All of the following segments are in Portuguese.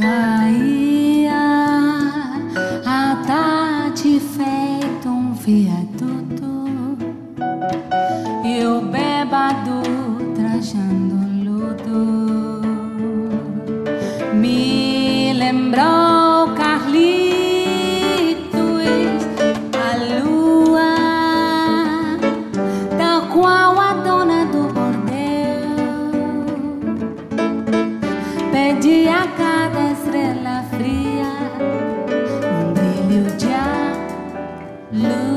caía a tarde feito um viaduto e o bebado trajando luto. Me lembrou Love.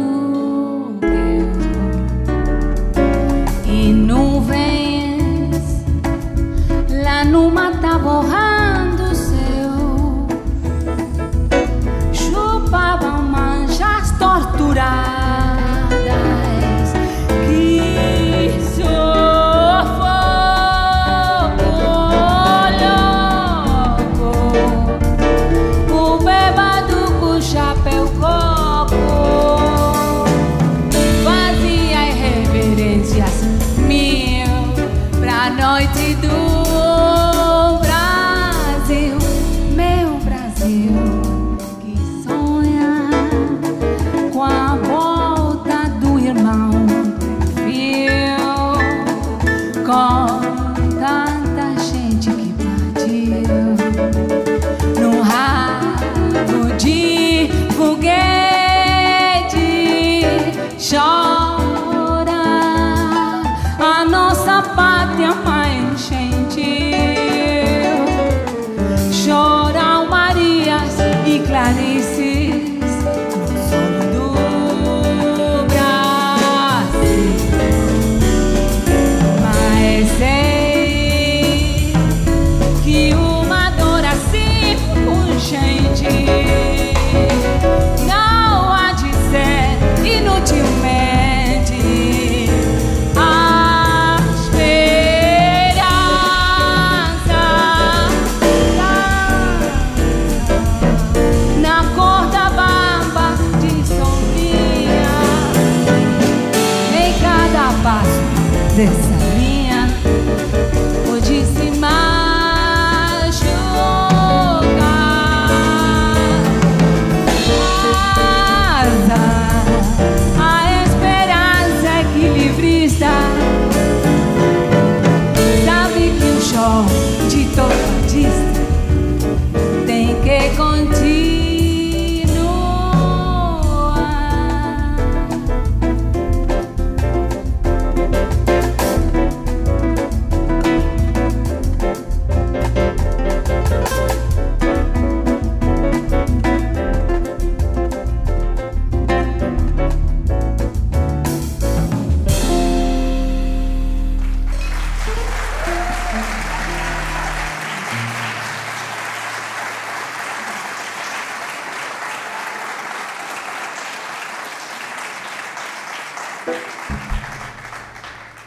this.